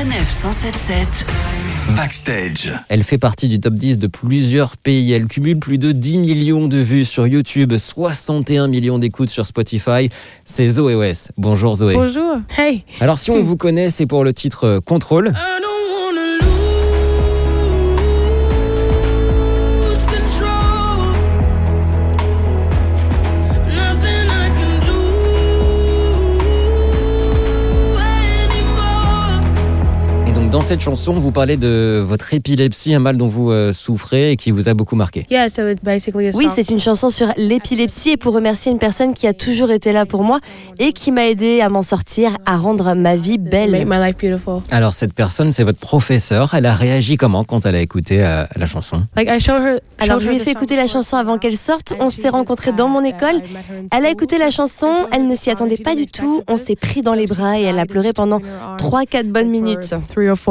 Sanef 177 Backstage. Elle fait partie du top 10 de plusieurs pays. Elle cumule plus de 10 millions de vues sur YouTube, 61 millions d'écoutes sur Spotify. C'est Zoé West. Bonjour Zoé. Bonjour. Hey. Alors si on vous connaît, c'est pour le titre euh, Contrôle. I cette chanson, vous parlez de votre épilepsie, un mal dont vous euh, souffrez et qui vous a beaucoup marqué. Yeah, so it's basically a Oui, c'est une chanson sur l'épilepsie et pour remercier une personne qui a toujours été là pour moi et qui m'a aidé à m'en sortir, à rendre ma vie to make belle. my life beautiful. Alors cette personne, c'est votre professeur. Elle a réagi comment quand elle a écouté euh, la chanson? Like I showed her. Alors showed je lui ai the fait song écouter la before, chanson avant qu'elle sorte. On she s'est rencontrés dans mon école. Elle a écouté la chanson, elle ne s'y attendait pas du tout. On s'est pris dans les bras et elle a pleuré pendant 3-4 bonnes minutes.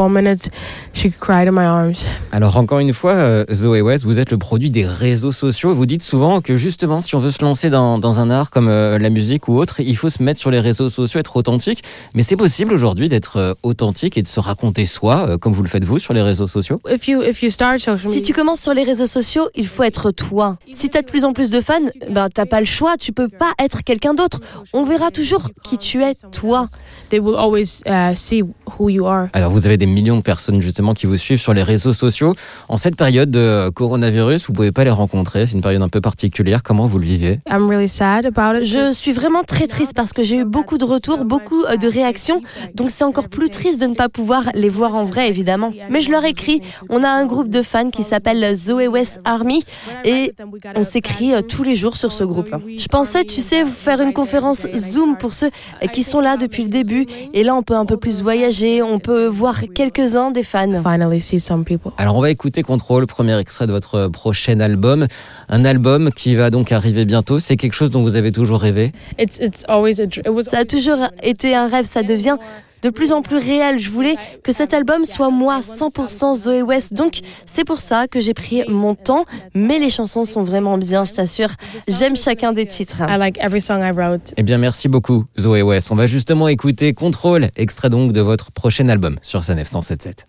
Minutes, she cried in my arms. Alors encore une fois, euh, Zoé West, vous êtes le produit des réseaux sociaux. Vous dites souvent que justement, si on veut se lancer dans, dans un art comme euh, la musique ou autre, il faut se mettre sur les réseaux sociaux, être authentique. Mais c'est possible aujourd'hui d'être euh, authentique et de se raconter soi, euh, comme vous le faites vous sur les réseaux sociaux? If you if you start social Si tu commences sur les réseaux sociaux, il faut être toi. Si t'as de plus en plus de fans, ben t'as pas le choix, tu peux pas être quelqu'un d'autre. On verra toujours qui tu es, toi. they will always uh, see who you are. Alors vous avez des millions de personnes justement qui vous suivent sur les réseaux sociaux. En cette période de coronavirus, vous pouvez pas les rencontrer. C'est une période un peu particulière. Comment vous le vivez? I'm really sad about it. Je suis vraiment très triste parce que j'ai eu beaucoup de retours, beaucoup euh, de réactions. Donc c'est encore plus triste de ne pas pouvoir les voir en vrai, évidemment. Mais je leur écris. On a un groupe de fans qui s'appelle Zoé West Army et on s'écrit euh, tous les jours sur ce groupe. Je pensais, tu sais, faire une conférence Zoom pour ceux euh, qui sont là depuis le début. Et là, on peut un peu plus voyager, on peut voir quelques-uns des fans. finally see some people. Alors on va écouter Contrôle, premier extrait de votre prochain album. Un album qui va donc arriver bientôt. C'est quelque chose dont vous avez toujours rêvé It's it's always a dr- it was Ça a toujours été un rêve, ça devient de plus en plus réel. Je voulais que cet album soit moi, 100% Zoé West. Donc c'est pour ça que j'ai pris mon temps, mais les chansons sont vraiment bien, je t'assure. J'aime chacun des titres. I like every song I wrote. Eh bien merci beaucoup Zoé West. On va justement écouter Contrôle, extrait donc de votre prochain album sur Sanef 177.